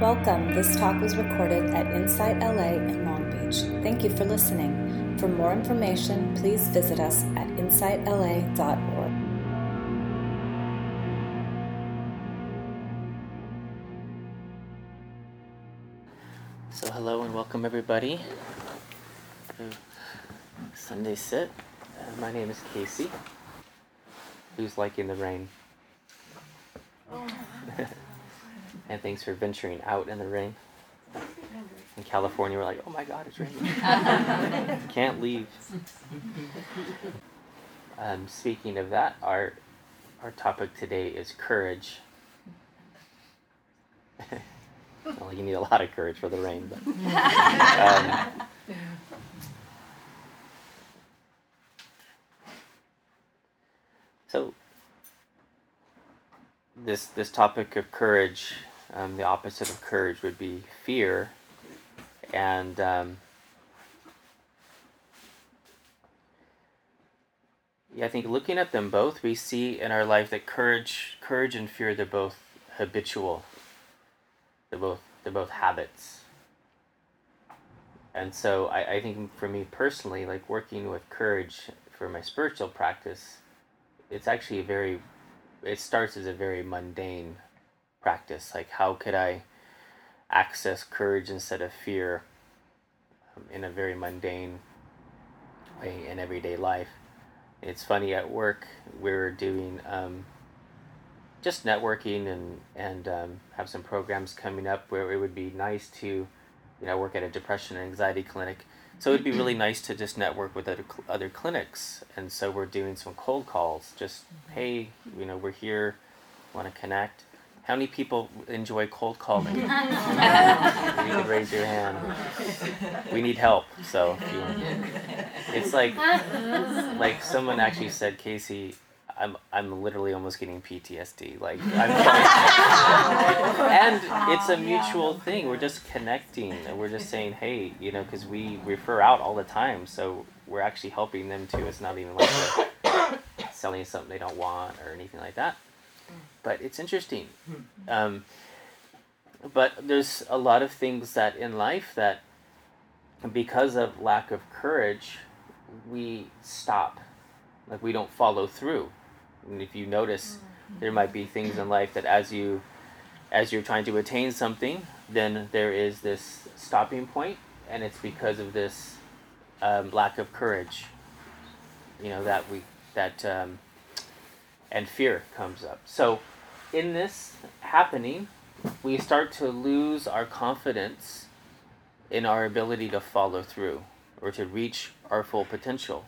Welcome. This talk was recorded at Insight LA in Long Beach. Thank you for listening. For more information, please visit us at insightla.org. So, hello and welcome everybody to Sunday Sit. Uh, my name is Casey. Who's liking the rain? And thanks for venturing out in the rain. In California, we're like, oh my God, it's raining. Can't leave. Um, speaking of that, our our topic today is courage. well, you need a lot of courage for the rain, but. Um, so this this topic of courage, um, the opposite of courage would be fear, and um, yeah, I think looking at them both, we see in our life that courage, courage and fear, they're both habitual. They're both they're both habits. And so I, I think for me personally, like working with courage for my spiritual practice, it's actually a very it starts as a very mundane practice. Like, how could I access courage instead of fear um, in a very mundane way in everyday life? It's funny at work, we are doing um, just networking and, and um, have some programs coming up where it would be nice to, you know, work at a depression and anxiety clinic so it'd be really nice to just network with other other clinics, and so we're doing some cold calls. Just hey, you know, we're here, want to connect. How many people enjoy cold calling? you can raise your hand. We need help. So you, it's like like someone actually said, Casey, I'm I'm literally almost getting PTSD. Like I'm and it's a mutual thing. We're just connecting and we're just saying, hey, you know, because we refer out all the time, so we're actually helping them too. It's not even like selling something they don't want or anything like that. But it's interesting. Um, but there's a lot of things that in life that, because of lack of courage, we stop. Like we don't follow through and if you notice, there might be things in life that as you as you're trying to attain something, then there is this stopping point, and it's because of this um, lack of courage. You know that we that um, and fear comes up. So, in this happening, we start to lose our confidence in our ability to follow through or to reach our full potential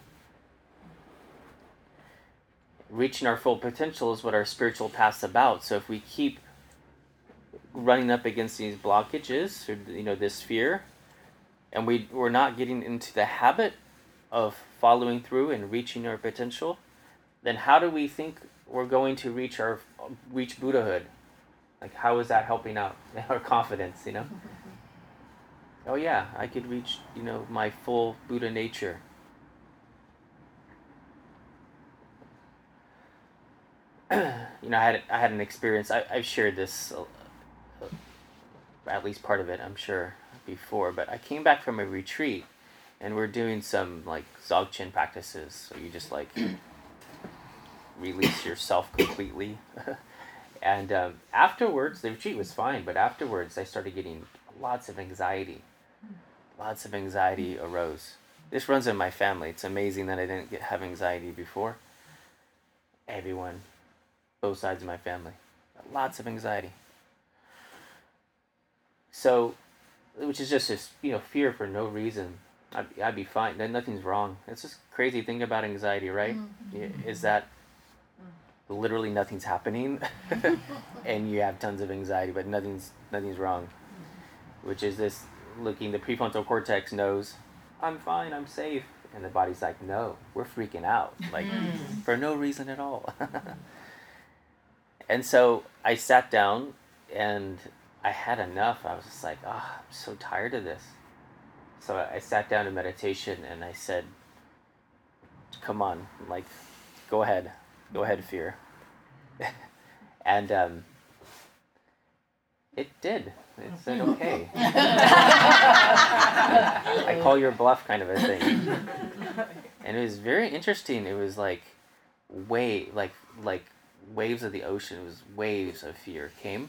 reaching our full potential is what our spiritual path's about. So if we keep running up against these blockages or you know this fear and we we're not getting into the habit of following through and reaching our potential then how do we think we're going to reach our reach buddhahood like how is that helping out our confidence you know oh yeah i could reach you know my full buddha nature you know, I had I had an experience. I I've shared this, uh, at least part of it, I'm sure before. But I came back from a retreat, and we're doing some like Dzogchen practices. So you just like release yourself completely. and um, afterwards, the retreat was fine, but afterwards, I started getting lots of anxiety. Lots of anxiety arose. This runs in my family. It's amazing that I didn't get, have anxiety before. Everyone both sides of my family. Lots of anxiety. So, which is just this, you know, fear for no reason. I'd, I'd be fine. Nothing's wrong. It's just crazy thing about anxiety, right? Mm-hmm. Is that literally nothing's happening, and you have tons of anxiety, but nothing's nothing's wrong. Which is this looking the prefrontal cortex knows, I'm fine, I'm safe, and the body's like, no, we're freaking out, like mm. for no reason at all. and so I sat down and I had enough. I was just like, oh, I'm so tired of this. So I sat down in meditation and I said, come on, like, go ahead, go ahead, fear. and um, It did. It said okay. I call your bluff kind of a thing. And it was very interesting. It was like wave like like waves of the ocean. It was waves of fear came.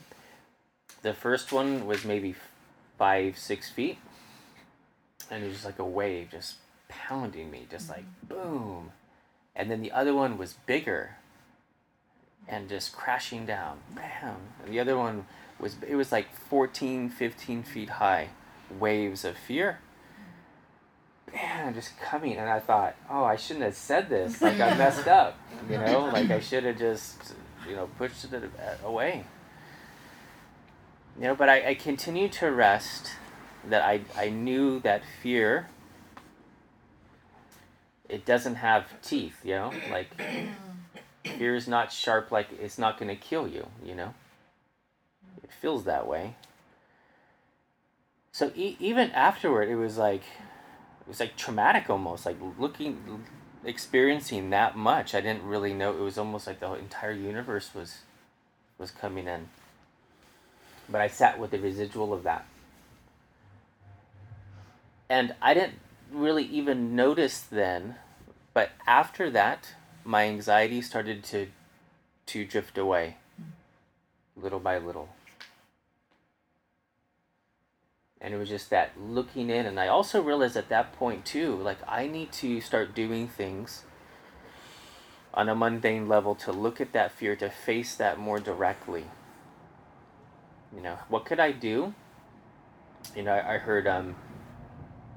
The first one was maybe five, six feet. And it was just like a wave just pounding me, just like boom. And then the other one was bigger and just crashing down. Bam. And the other one was it was like 14, 15 feet high waves of fear. Man, just coming, and I thought, oh, I shouldn't have said this. Like I messed up, you know. Like I should have just, you know, pushed it away. You know, but I, I continued to rest. That I I knew that fear. It doesn't have teeth, you know, like fear is not sharp. Like it's not going to kill you, you know it feels that way. So e- even afterward, it was like it was like traumatic almost. Like looking, experiencing that much, I didn't really know. It was almost like the entire universe was was coming in. But I sat with the residual of that, and I didn't really even notice then. But after that, my anxiety started to to drift away, little by little and it was just that looking in and i also realized at that point too like i need to start doing things on a mundane level to look at that fear to face that more directly you know what could i do you know i, heard um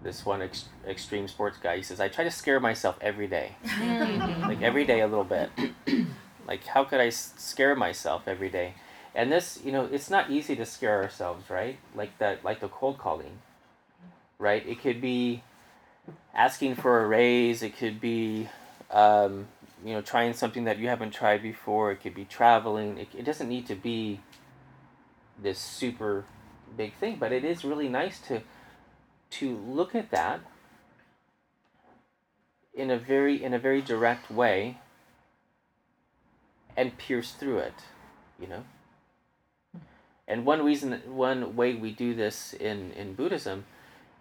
this one ex- extreme sports guy he says i try to scare myself every day. Like every day a little bit. Like how could i s- scare myself every day? And this you know it's not easy to scare ourselves right? Like that like the cold calling right? It could be asking for a raise. It could be um, you know trying something that you haven't tried before. It could be traveling. It, it doesn't need to be this super big thing but it is really nice to to look at that in a very in a very direct way and pierce through it you know and one reason, one way we do this in, in Buddhism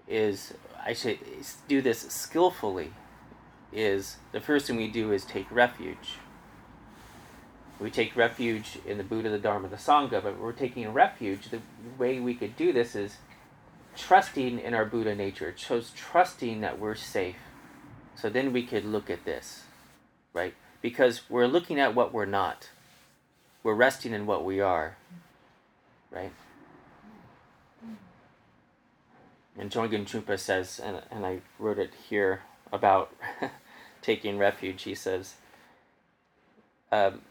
is, I should do this skillfully, is the first thing we do is take refuge. We take refuge in the Buddha, the Dharma, the Sangha, but we're taking refuge. The way we could do this is trusting in our Buddha nature. Shows trusting that we're safe. So then we could look at this, right? Because we're looking at what we're not. We're resting in what we are right? And Chögyam Trungpa says, and, and I wrote it here about taking refuge, he says, um,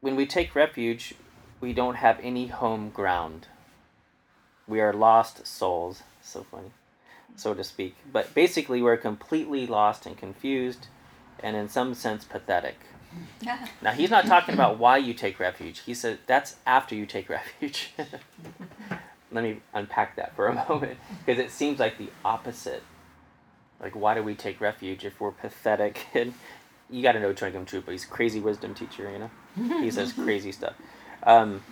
when we take refuge, we don't have any home ground. We are lost souls. So funny, so to speak. But basically, we're completely lost and confused, and in some sense, pathetic. now he's not talking about why you take refuge. He said that's after you take refuge. Let me unpack that for a moment because it seems like the opposite. Like why do we take refuge if we're pathetic and you got to know Chögyam Trungpa. He's a crazy wisdom teacher, you know. He says crazy stuff. Um,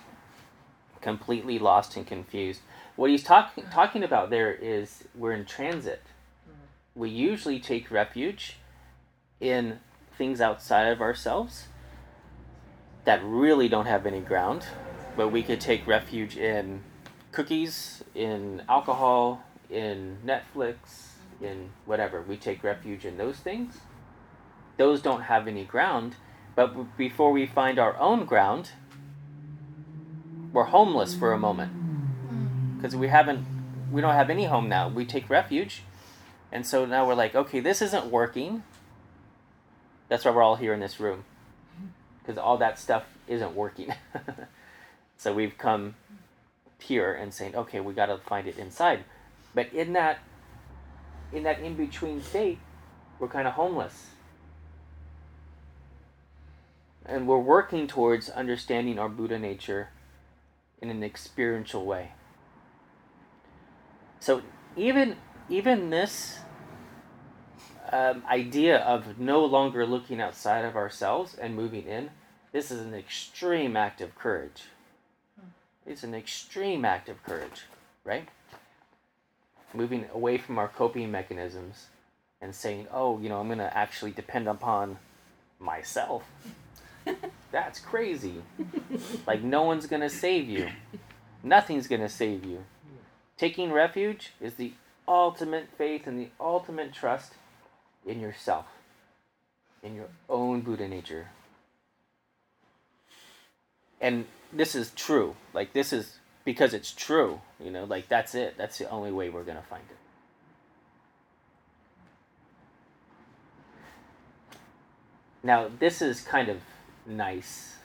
completely lost and confused. What he's talking talking about there is we're in transit. Mm-hmm. We usually take refuge in things outside of ourselves that really don't have any ground, but we could take refuge in cookies, in alcohol, in Netflix, in whatever. We take refuge in those things. Those don't have any ground, but before we find our own ground, we're homeless for a moment. Because we haven't we don't have any home now. We take refuge. And so now we're like, okay, this isn't working. That's why we're all here in this room. Because all that stuff isn't working. so we've come here and saying, okay, we got to find it inside. But in that in that in between state, we're kind of homeless. And we're working towards understanding our Buddha nature in an experiential way. So even even this um, idea of no longer looking outside of ourselves and moving in, this is an extreme act of courage. It's an extreme act of courage, right? Moving away from our coping mechanisms and saying, oh, you know, I'm going to actually depend upon myself. That's crazy. like, no one's going to save you, nothing's going to save you. Taking refuge is the ultimate faith and the ultimate trust in yourself, in your own Buddha nature. And this is true. Like, this is because it's true, you know, like, that's it. That's the only way we're going to find it. Now, this is kind of nice.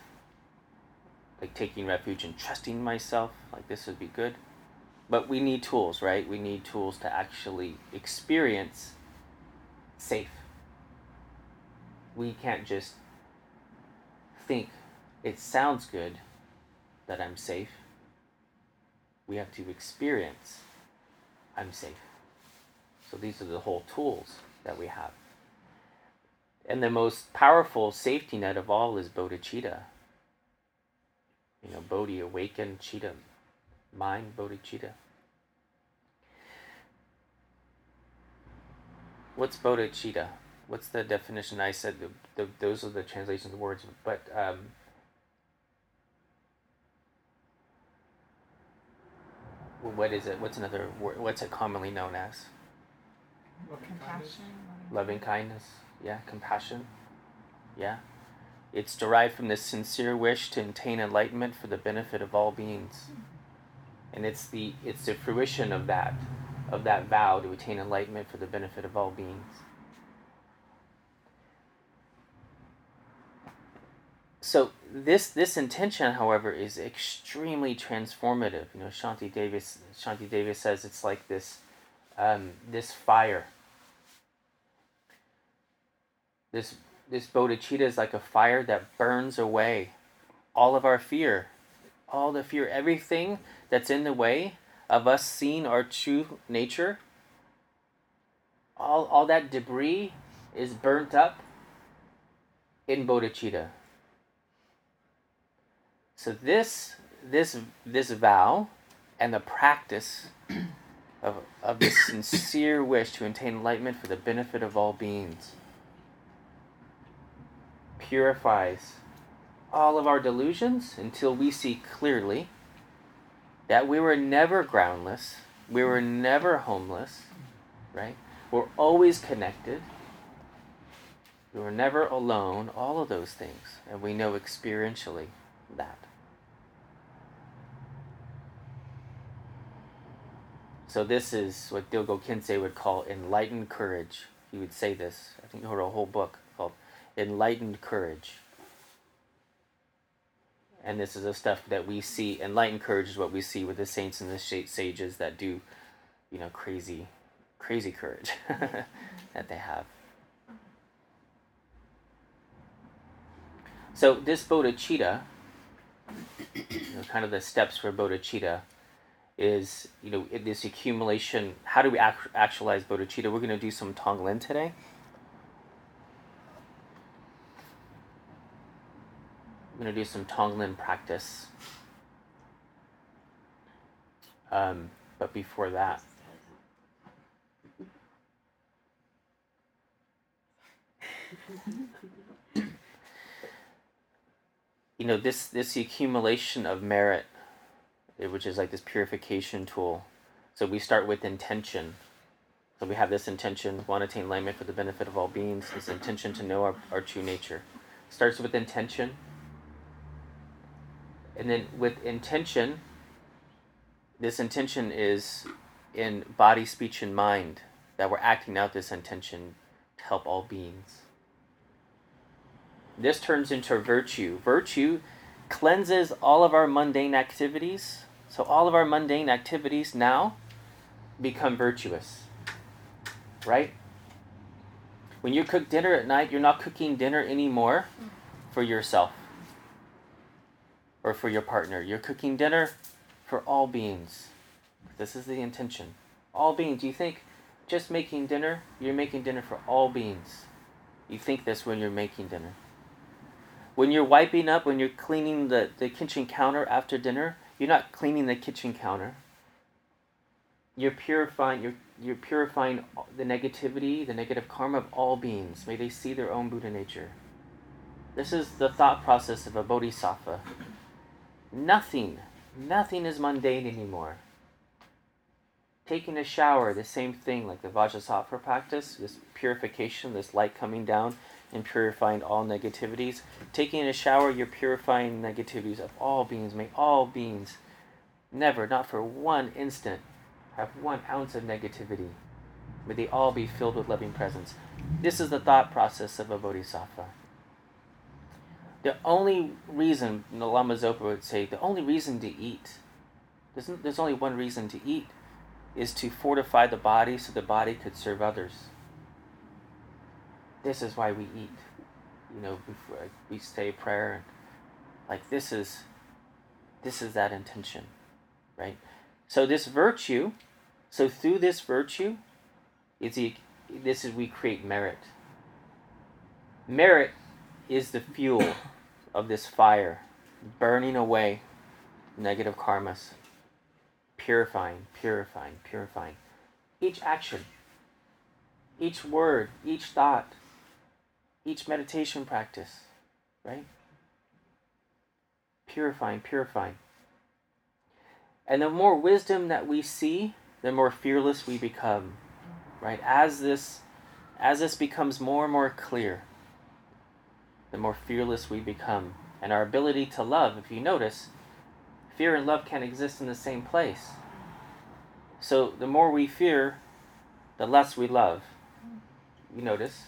Like taking refuge and trusting myself, like this would be good. But we need tools, right? We need tools to actually experience safe. We can't just think it sounds good that I'm safe. We have to experience I'm safe. So these are the whole tools that we have. And the most powerful safety net of all is bodhicitta. You know, bodhi, awakened, chitta, mind, bodhicitta. What's bodhicitta? What's the definition? I said the, the, those are the translations of the words, but um, what is it? What's another word? What's it commonly known as? Compassion. Loving kindness yeah, compassion, yeah. It's derived from the sincere wish to attain enlightenment for the benefit of all beings. And it's the it's the fruition of that of that vow to attain enlightenment for the benefit of all beings. So this this intention, however, is extremely transformative. You know, Shantideva Shanti Davis says it's like this um, this fire this this bodhicitta is like a fire that burns away all of our fear, all the fear, everything that's in the way of us seeing our true nature. All all that debris is burnt up in bodhicitta. So this this this vow and the practice of, of this sincere wish to attain enlightenment for the benefit of all beings purifies all of our delusions until we see clearly that we were never groundless, we were never homeless, right? We're always connected. We were never alone, all of those things. And we know experientially that. So this is what Dilgo Khyentse would call enlightened courage. He would say this. I think he wrote a whole book called enlightened courage. And this is the stuff that we see. Enlightened courage is what we see with the saints and the sages that do, you know, crazy, crazy courage that they have. So this bodhicitta, you know, kind of the steps for bodhicitta, is you know this accumulation. How do we actualize bodhicitta? We're going to do some Tonglen today. I'm to do some Tonglen practice. Um, but before that, you know this this accumulation of merit, eh, which is like this purification tool. So we start with intention. So we have this intention, want to attain enlightenment for the benefit of all beings. This intention to know our, our true nature. Starts with intention and then with intention, this intention is in body, speech, and mind that we're acting out this intention to help all beings. This turns into virtue. Virtue cleanses all of our mundane activities. So all of our mundane activities now become virtuous. Right? When you cook dinner at night, you're not cooking dinner anymore for yourself or for your partner. You're cooking dinner for all beings. This is the intention. All beings. You think just making dinner, you're making dinner for all beings. You think this when you're making dinner. When you're wiping up, when you're cleaning the, the kitchen counter after dinner, You're not cleaning the kitchen counter. You're purifying. You're you're purifying the negativity, the negative karma of all beings. May they see their own Buddha nature. This is the thought process of a bodhisattva. Nothing, nothing is mundane anymore. Taking a shower, the same thing, like the Vajrasattva practice, this purification, this light coming down and purifying all negativities. Taking a shower, you're purifying negativities of all beings. May all beings never, not for one instant, have one ounce of negativity. May they all be filled with loving presence. This is the thought process of a bodhisattva. The only reason, the Lama Zopa would say, the only reason to eat, there's, there's only one reason to eat, is to fortify the body so the body could serve others. This is why we eat. You know, before uh, we say prayer, and like this is, this is that intention, right? So this virtue so through this virtue, is the, this is we create merit. Merit is the fuel of this fire, burning away negative karmas, purifying, purifying, purifying. Each action, each word, each thought, each meditation practice, right? Purifying, purifying. And the more wisdom that we see, the more fearless we become. Right? As this as this becomes more and more clear, the more fearless we become. And our ability to love, if you notice, fear and love can't exist in the same place. So the more we fear, the less we love. You notice?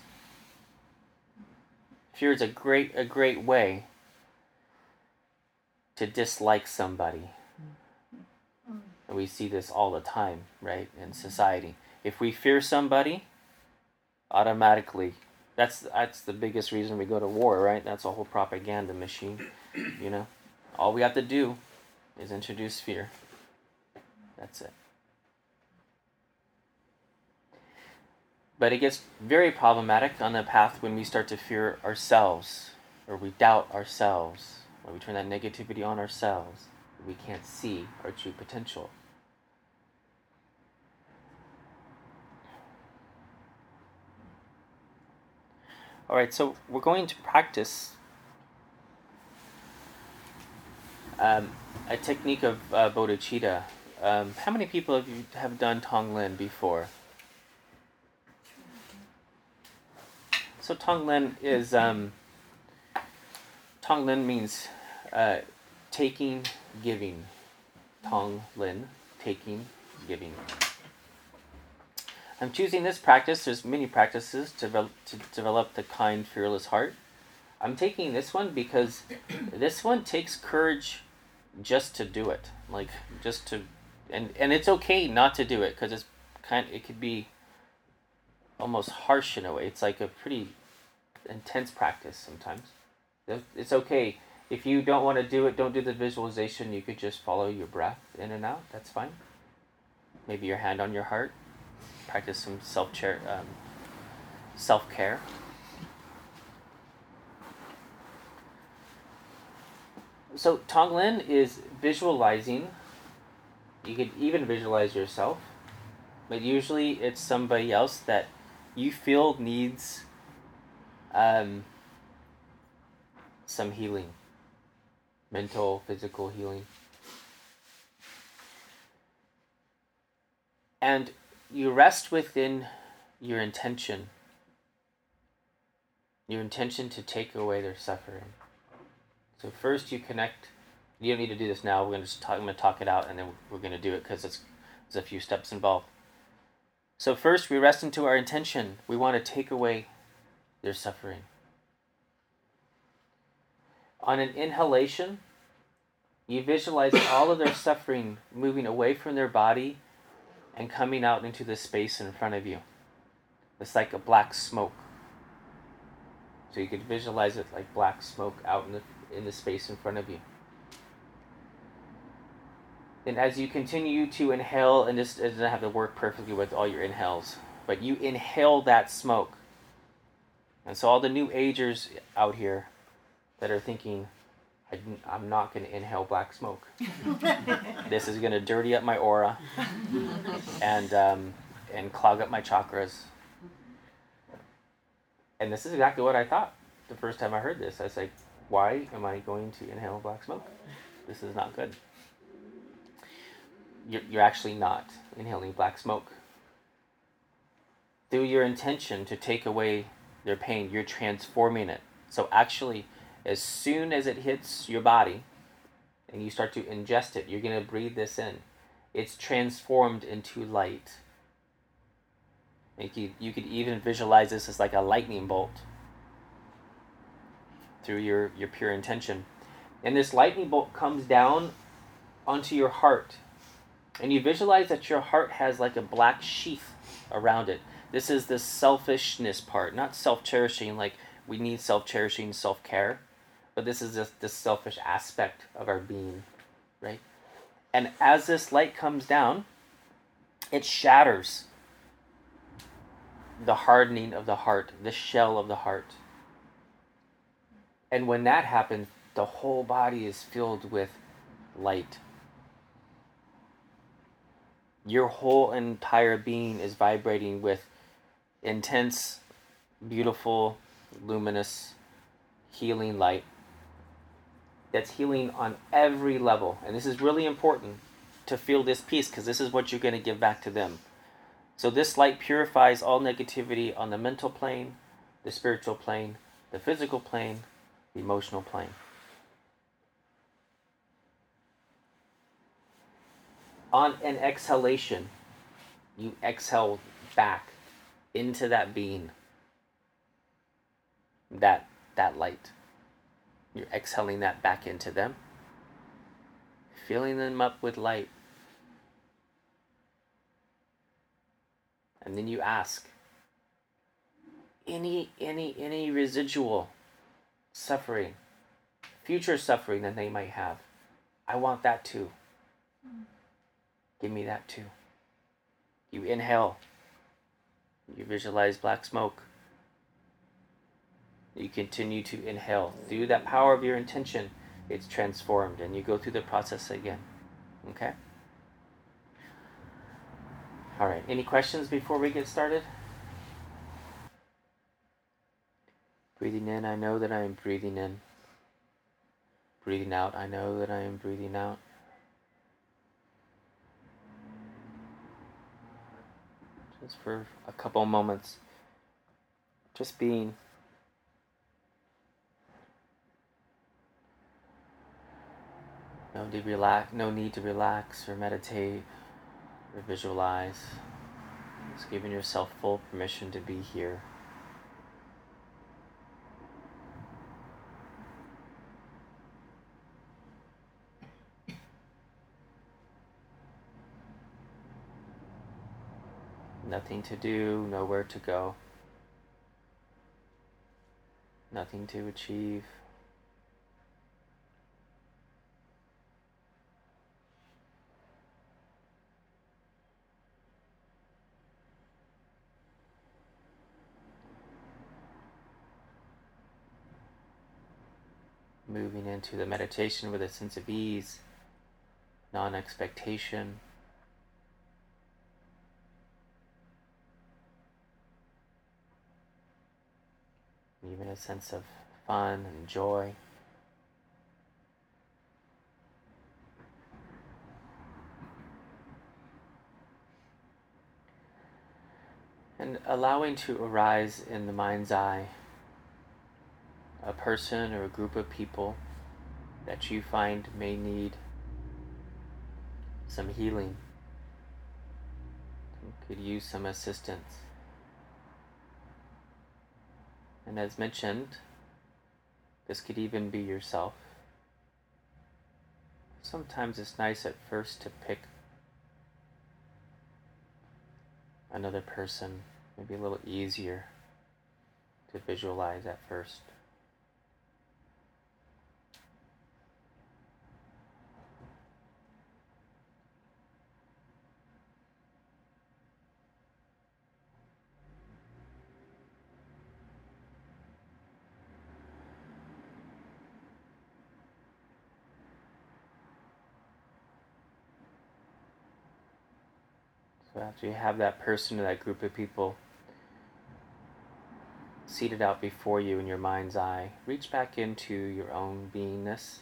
Fear is a great a great way to dislike somebody. And we see this all the time, right, in society. If we fear somebody, automatically, that's that's the biggest reason we go to war, right? That's a whole propaganda machine, you know. All we have to do is introduce fear. That's it. But it gets very problematic on the path when we start to fear ourselves or we doubt ourselves, when we turn that negativity on ourselves, we can't see our true potential. All right, so we're going to practice um, a technique of uh, bodhicitta. Um, how many people have you have done Tonglen before? So Tonglen is um, Tonglen means uh, taking, giving. Tonglen, taking, giving. I'm choosing this practice. There's many practices to develop, to develop the kind, fearless heart. I'm taking this one because this one takes courage just to do it. Like just to, and and it's okay not to do it because it's kind. It could be almost harsh in a way. It's like a pretty intense practice sometimes. It's okay if you don't want to do it. Don't do the visualization. You could just follow your breath in and out. That's fine. Maybe your hand on your heart practice some self care, um, self care. So Tonglen is visualizing. You could even visualize yourself, but usually it's somebody else that you feel needs um, some healing, mental, physical healing. And you rest within your intention. Your intention to take away their suffering. So first you connect. You don't need to do this now. We're going to talk. I'm to talk it out, and then we're going to do it because it's there's a few steps involved. So first we rest into our intention. We want to take away their suffering. On an inhalation, you visualize all of their suffering moving away from their body and coming out into the space in front of you. It's like a black smoke. So you could visualize it like black smoke out in the in the space in front of you. And as you continue to inhale, and this doesn't have to work perfectly with all your inhales, but you inhale that smoke. And so all the new agers out here that are thinking, I, I'm not going to inhale black smoke. this is going to dirty up my aura and, um, and clog up my chakras. And this is exactly what I thought the first time I heard this. I was like, why am I going to inhale black smoke? This is not good. You're, you're actually not inhaling black smoke. Through your intention to take away their pain, you're transforming it. So, actually, as soon as it hits your body and you start to ingest it, you're going to breathe this in. It's transformed into light. You could, you could even visualize this as like a lightning bolt through your, your pure intention. And this lightning bolt comes down onto your heart. And you visualize that your heart has like a black sheath around it. This is the selfishness part, not self cherishing, like we need self cherishing, self care, but this is just the selfish aspect of our being, right? And as this light comes down, it shatters the hardening of the heart, the shell of the heart. And when that happens, the whole body is filled with light. Your whole entire being is vibrating with intense, beautiful, luminous, healing light that's healing on every level. And this is really important to feel this peace because this is what you're going to give back to them. So, this light purifies all negativity on the mental plane, the spiritual plane, the physical plane, the emotional plane. On an exhalation, you exhale back into that being, that, that light. You're exhaling that back into them, filling them up with light. And then you ask any any any residual suffering, future suffering that they might have. I want that too. Give me that too. You inhale. You visualize black smoke. You continue to inhale. Through that power of your intention, it's transformed and you go through the process again. Okay? All right. Any questions before we get started? Breathing in, I know that I am breathing in. Breathing out, I know that I am breathing out. Just for a couple moments. Just being. No need, to relax, no need to relax or meditate or visualize. Just giving yourself full permission to be here. Nothing to do, nowhere to go. Nothing to achieve. Into the meditation with a sense of ease, non expectation. even a sense of fun and joy. And allowing to arise in the mind's eye a person or a group of people that you find may need some healing, could use some assistance. And as mentioned, this could even be yourself. Sometimes it's nice at first to pick another person, maybe a little easier to visualize at first. After you have that person or that group of people seated out before you in your mind's eye, reach back into your own beingness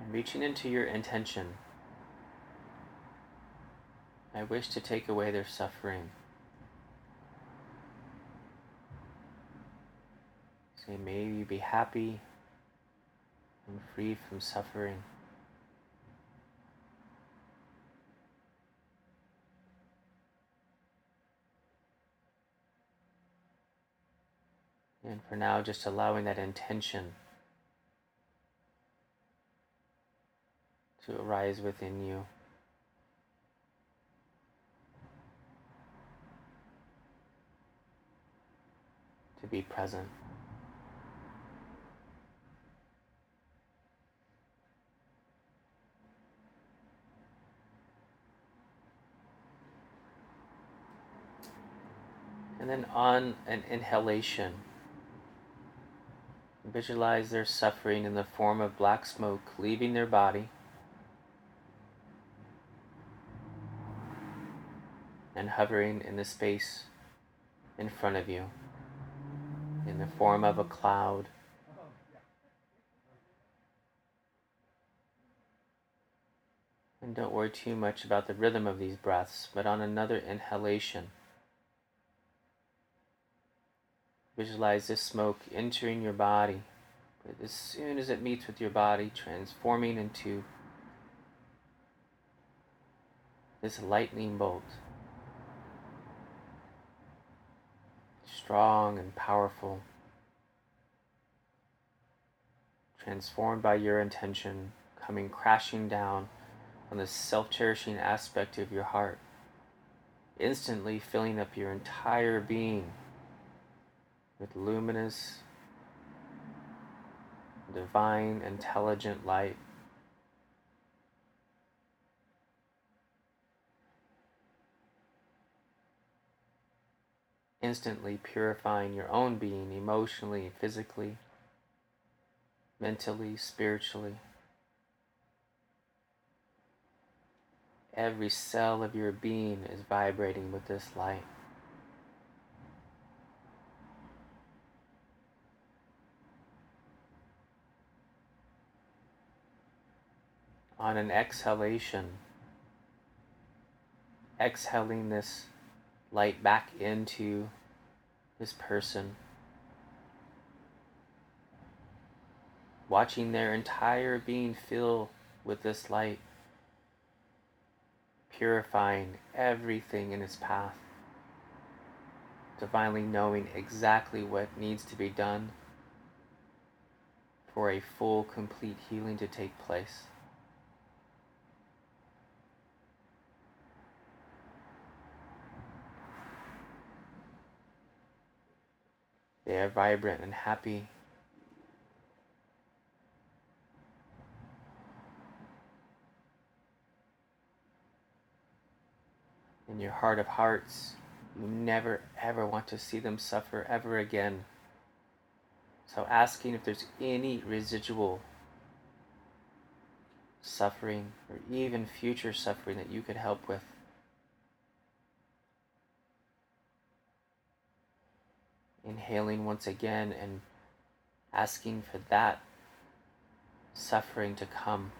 and reaching into your intention. I wish to take away their suffering. Say, may you be happy and free from suffering. And for now, just allowing that intention to arise within you. To be present. And then on an inhalation, visualize their suffering in the form of black smoke leaving their body and hovering in the space in front of you in the form of a cloud. And don't worry too much about the rhythm of these breaths, but on another inhalation, Visualize this smoke entering your body, but as soon as it meets with your body, transforming into this lightning bolt. Strong and powerful, transformed by your intention, coming crashing down on the self cherishing aspect of your heart, instantly filling up your entire being with luminous, divine, intelligent light. Instantly purifying your own being emotionally, physically, mentally, spiritually. Every cell of your being is vibrating with this light. On an exhalation, exhaling this light back into this person, watching their entire being fill with this light, purifying everything in its path, divinely knowing exactly what needs to be done for a full, complete healing to take place. They are vibrant and happy. In your heart of hearts, you never ever want to see them suffer ever again. So, asking if there's any residual suffering or even future suffering that you could help with. Inhaling once again and asking for that suffering to come.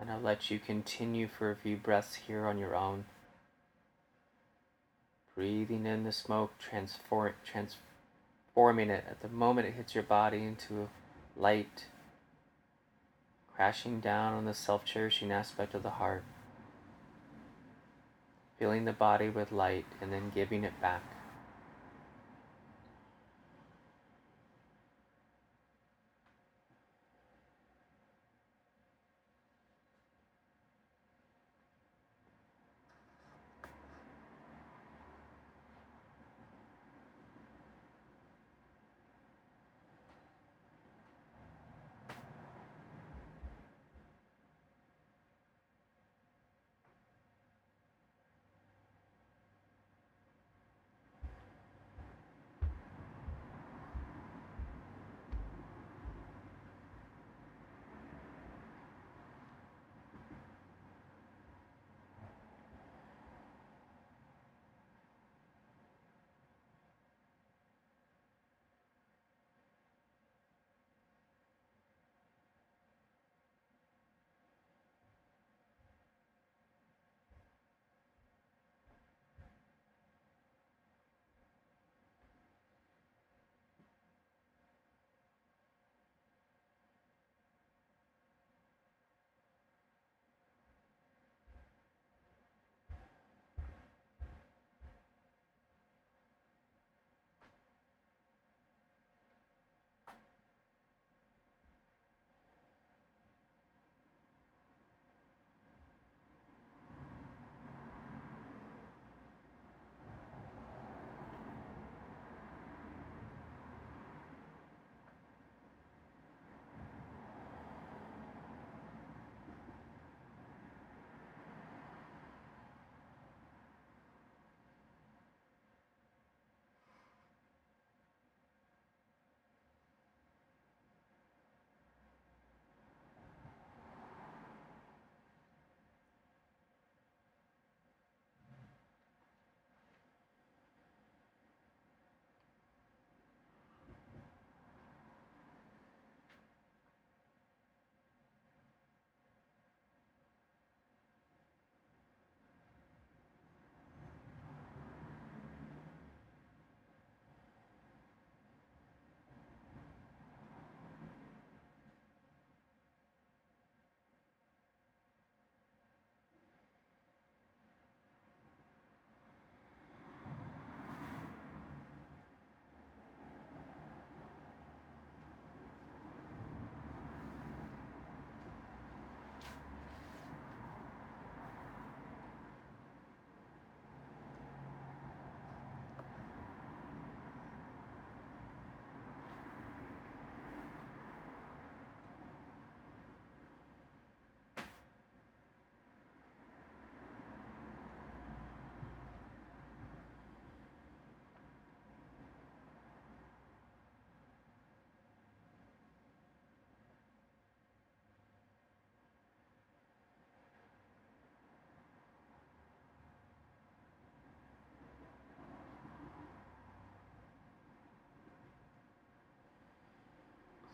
And I'll let you continue for a few breaths here on your own. Breathing in the smoke, transform, transforming it at the moment it hits your body into light, crashing down on the self cherishing aspect of the heart filling the body with light and then giving it back.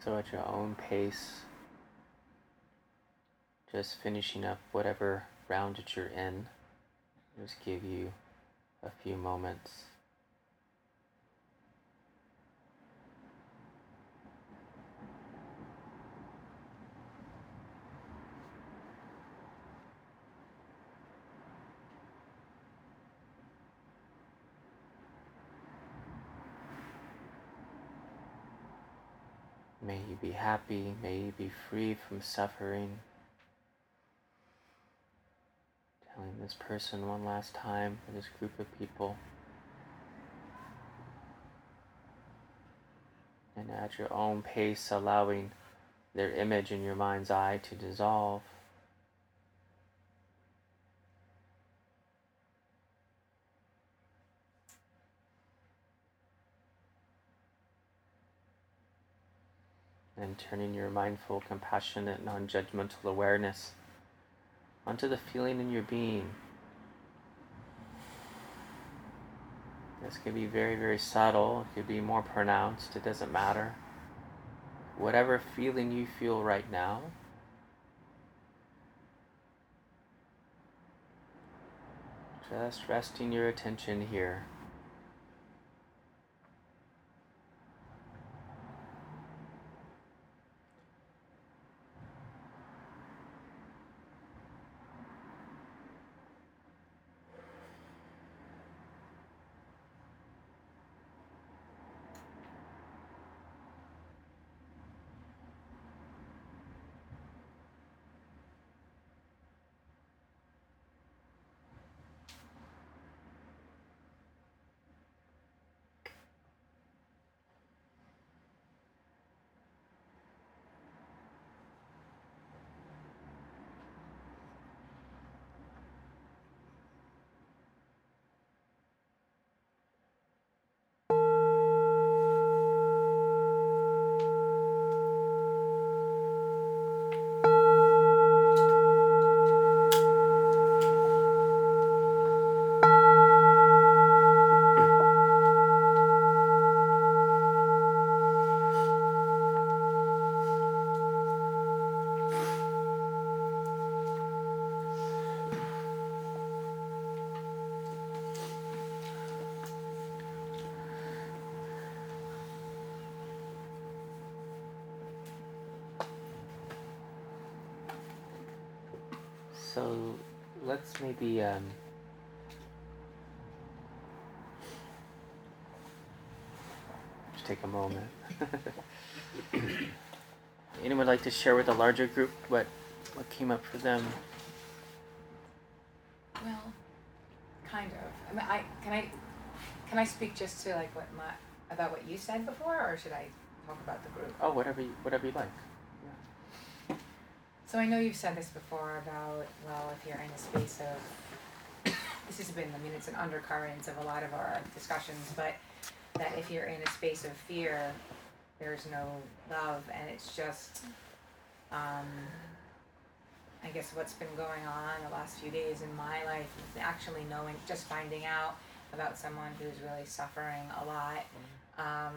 So at your own pace, just finishing up whatever round that you're in, just give you a few moments. May you be happy, may you be free from suffering. Telling this person one last time for this group of people. And at your own pace, allowing their image in your mind's eye to dissolve. Turning your mindful, compassionate, non judgmental awareness onto the feeling in your being. This could be very, very subtle, it could be more pronounced, it doesn't matter. Whatever feeling you feel right now, just resting your attention here. So let's maybe um, just take a moment. Anyone like to share with a larger group what what came up for them? Well, kind of. I mean, I can I can I speak just to like what my about what you said before, or should I talk about the group? Oh, whatever you, whatever you like. So I know you've said this before about well, if you're in a space of this has been I mean it's an undercurrent of a lot of our discussions, but that if you're in a space of fear, there's no love, and it's just um, I guess what's been going on the last few days in my life is actually knowing, just finding out about someone who's really suffering a lot, um,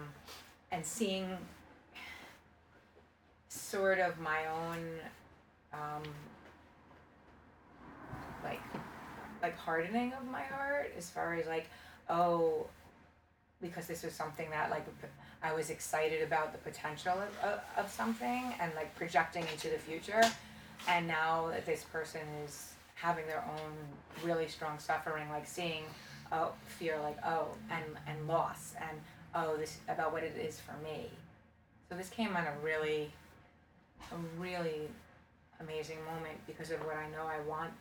and seeing sort of my own um, like like hardening of my heart as far as like oh because this was something that like I was excited about the potential of, of, of something and like projecting into the future. And now that this person is having their own really strong suffering like seeing oh fear like oh and and loss and oh this about what it is for me. So this came on a really a really amazing moment because of what I know I want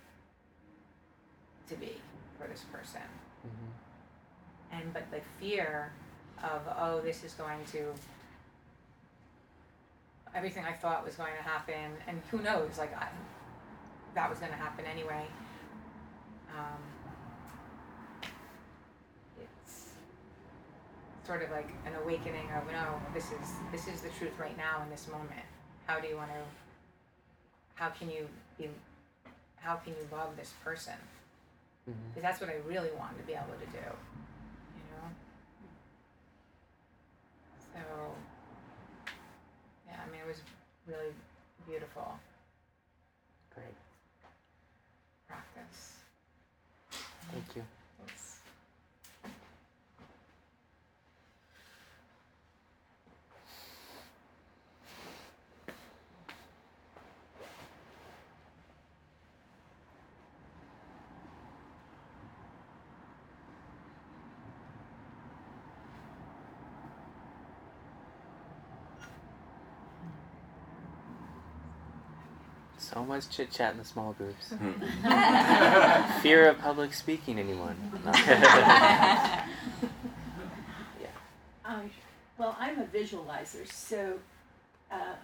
to be for this person. Mm-hmm. And but the fear of oh this is going to everything I thought was going to happen and who knows like I, that was going to happen anyway. Um, it's sort of like an awakening of no this is this is the truth right now in this moment. How do you want to how can you be, how can you love this person? Mm-hmm. That's what I really wanted to be able to do, you know. So, yeah, I mean, it was really beautiful. So much chit chat in the small groups. Hmm. Fear of public speaking, anyone? yeah. Um, well, I'm a visualizer, so uh,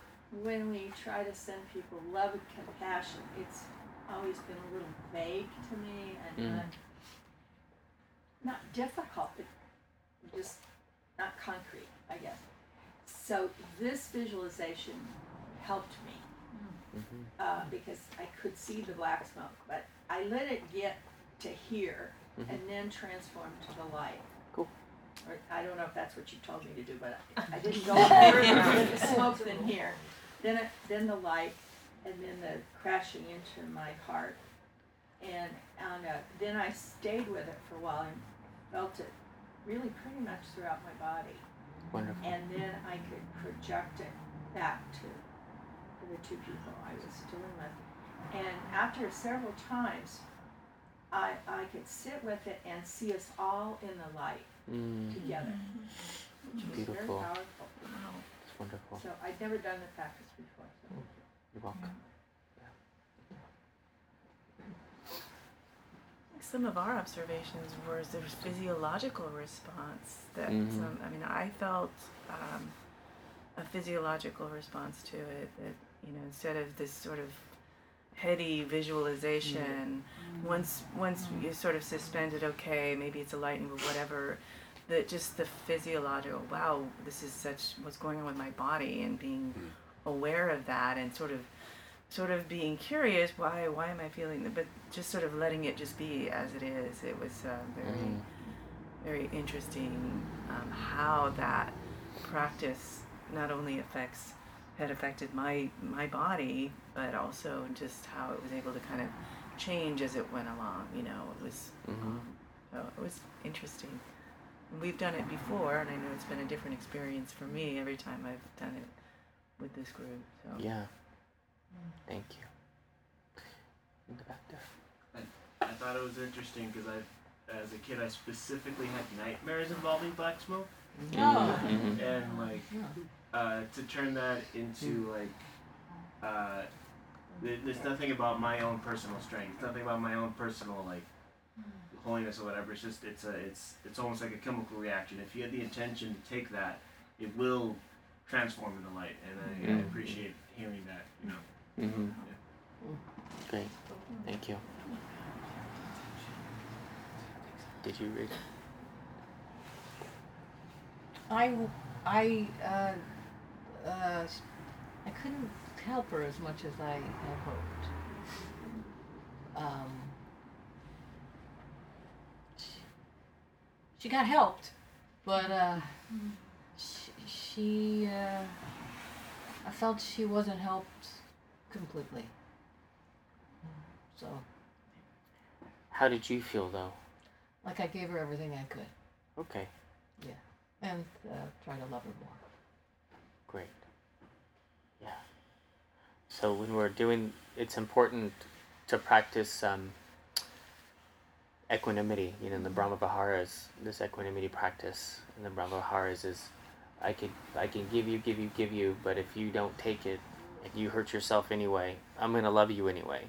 when we try to send people love and compassion, it's always been a little vague to me and Mm. not, not difficult, but just not concrete, I guess. So this visualization helped me Mhm. uh, because I could see the black smoke, but I let it get to here Mhm. and then transform to the light. Cool. Or, I don't know if that's what you told me to do, but I, I didn't go further with the smoke than here. Then it, then the light, and then the crashing into my heart, and and uh, then I stayed with it for a while and felt it really pretty much throughout my body Wonderful. and then I could project it back to, to the two people I was dealing with. And after several times, I, I could sit with it and see us all in the light Mm, together, which was very Beautiful. powerful. it's wonderful. So I'd never done the practice before. So. You're welcome. Some of our observations was there was physiological response that Mhm. some, I mean, I felt um, a physiological response to it that, you know, instead of this sort of heady visualization, once once you sort of suspended, okay, maybe it's a light and whatever, that just the physiological, wow, this is such what's going on with my body and being aware of that and sort of sort of being curious why why am I feeling that but just sort of letting it just be as it is. It was uh, very Mhm. very interesting um, how that practice not only affects had affected my my body but also just how it was able to kind of change as it went along you know it was Mhm. um, so it was interesting we've done it before and I know it's been a different experience for me every time I've done it with this group so Yeah. Thank you. In the back there. I thought it was interesting because I, as a kid, I specifically had nightmares involving black smoke, Mhm. and like uh, to turn that into like, uh, there's nothing about my own personal strength, nothing about my own personal like holiness or whatever. It's just it's a it's it's almost like a chemical reaction. If you had the intention to take that, it will transform into light, and I, I Mm. appreciate hearing that. You know. Mm-hmm. Great. Thank you. Did you read? I, I, uh, uh, I couldn't help her as much as I had hoped. Um, she, she got helped, but uh, she, she uh, I felt she wasn't helped completely. So, How did you feel though? like I gave her everything I could, Okay. And uh, try to love her more. Great. Yeah. So when we're doing, it's important to practice um, equanimity. You know, in the Brahma Viharas, this equanimity practice in the Brahma Viharas is, I can I can give you, give you, give you, but if you don't take it, and you hurt yourself anyway, I'm gonna love you anyway.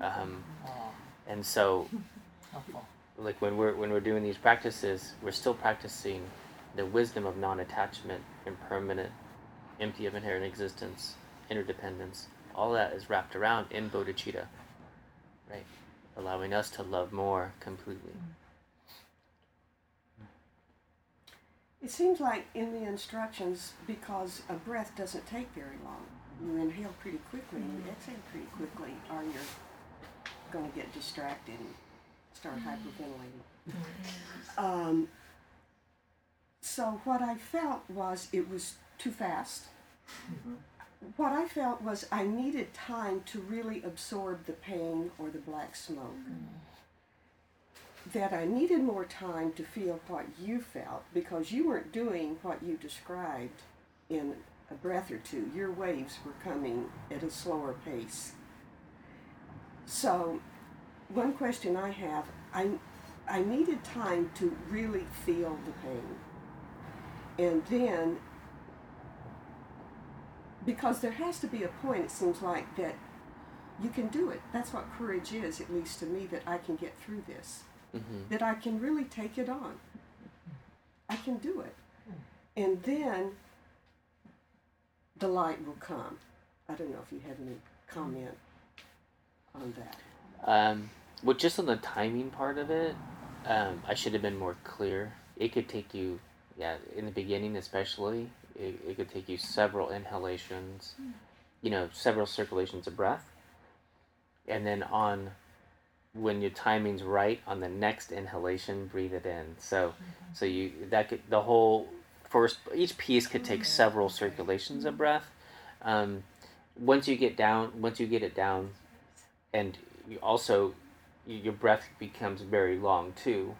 Um, Oh, and so helpful. Like when we're when we're doing these practices, we're still practicing the wisdom of non-attachment, impermanent, empty of inherent existence, interdependence. All that is wrapped around in bodhicitta, right? Allowing us to love more completely. It seems like in the instructions, because a breath doesn't take very long, you inhale pretty quickly and you exhale pretty quickly, or you're going to get distracted and start hyperventilating. Mm-hmm. Um, so what I felt was it was too fast. Mm-hmm. what I felt was I needed time to really absorb the pain or the black smoke. Mm-hmm. That I needed more time to feel what you felt because you weren't doing what you described in a breath or two. Your waves were coming at a slower pace. So, one question I have I, I needed time to really feel the pain. And then because there has to be a point, it seems like, that you can do it. That's what courage is, at least to me, that I can get through this. Mm-hmm. That I can really take it on. I can do it. And then the light will come. I don't know if you have any comment on that. Um, well, just on the timing part of it, um, I should have been more clear. It could take you, yeah, in the beginning especially, it, it could take you several inhalations, you know, several circulations of breath. And then on, when your timing's right, on the next inhalation, breathe it in. So, so you, that could, the whole first, each piece could take several circulations of breath. Um, once you get down, once you get it down, and you also your breath becomes very long too.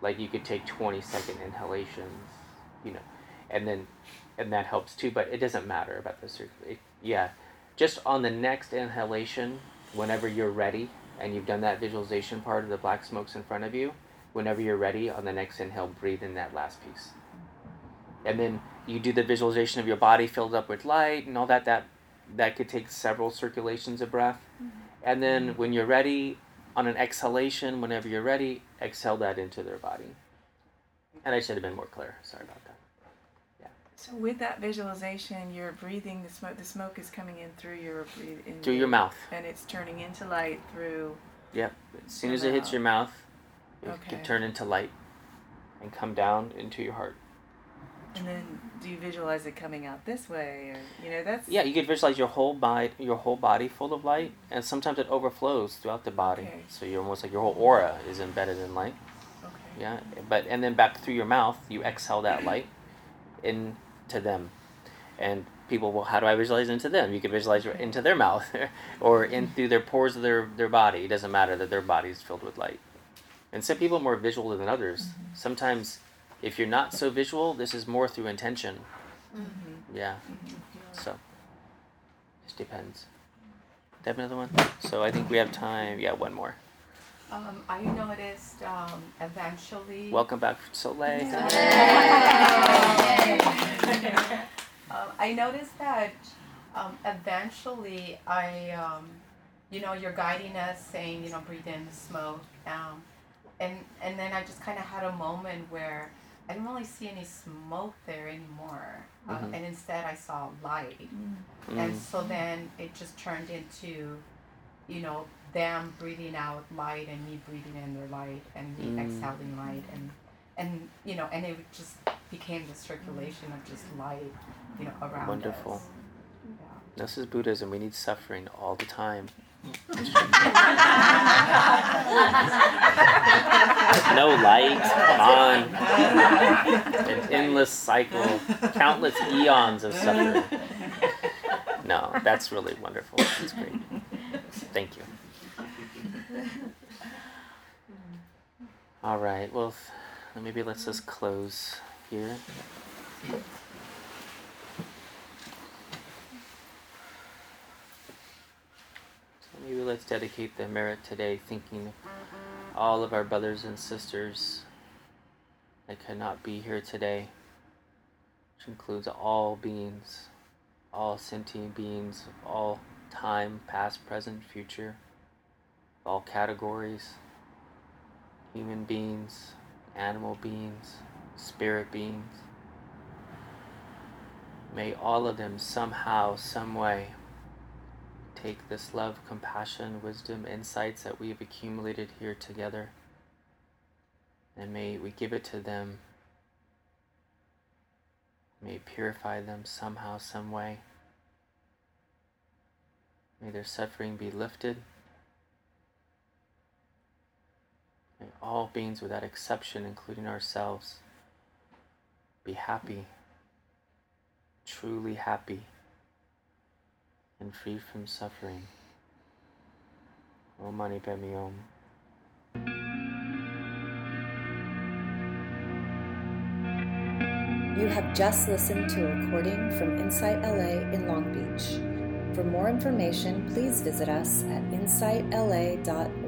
Like you could take 20 second inhalations, you know, and then and that helps too. But it doesn't matter about the circulation. Yeah, just on the next inhalation, whenever you're ready, and you've done that visualization part of the black smokes in front of you. Whenever you're ready, on the next inhale, breathe in that last piece. And then you do the visualization of your body filled up with light and all that. That that could take several circulations of breath. Mm-hmm. And then mm-hmm. when you're ready, on an exhalation, whenever you're ready, exhale that into their body. And I should have been more clear. Sorry about that. Yeah. So with that visualization, you're breathing the smoke. The smoke is coming in through your in Through your mouth. and it's turning into light through. Yep. As soon as it hits your mouth, it Okay. can turn into light and come down into your heart. And then do you visualize it coming out this way, or you know that's Yeah, you can visualize your whole body, your whole body full of light, and sometimes it overflows throughout the body. Okay. So you're almost like your whole aura is embedded in light. okay. Yeah, but and then back through your mouth, you exhale that light into them, and people well How do I visualize into them? You can visualize your- into their mouth, or in through their pores of their their body. It doesn't matter that their body is filled with light. And some people are more visual than others. Mm-hmm. Sometimes, if you're not so visual, this is more through intention. Mm-hmm. Yeah. So, just depends. Do you have another one? So I think we have time. Yeah, one more. Um, I noticed um, eventually. Welcome back, Soleil. um, I noticed that um, eventually I, um, you know, you're guiding us, saying, you know, breathe in the smoke, um, and and then I just kind of had a moment where I didn't really see any smoke there anymore, uh, Mhm. and instead I saw light, Mm. and so then it just turned into, you know, them breathing out light and me breathing in their light and me Mm. exhaling light and and you know and it just became the circulation of just light you know around Wonderful. us. Yeah. This is Buddhism. We need suffering all the time. No light. Come on. An endless cycle, countless eons of suffering. No, that's really wonderful. That's great. Thank you. All right. Well, maybe let's just close here. So maybe let's dedicate the merit today thinking all of our brothers and sisters that could not be here today, which includes all beings, all sentient beings of all time, past, present, future, all categories, human beings, animal beings, spirit beings. May all of them somehow, some way, take this love, compassion, wisdom, insights that we have accumulated here together, and may we give it to them. May purify them somehow, some way. May their suffering be lifted. May all beings without exception, including ourselves, be happy, truly happy and free from suffering. Om Mani Padme. You have just listened to a recording from Insight LA in Long Beach. For more information, please visit us at insightla.org.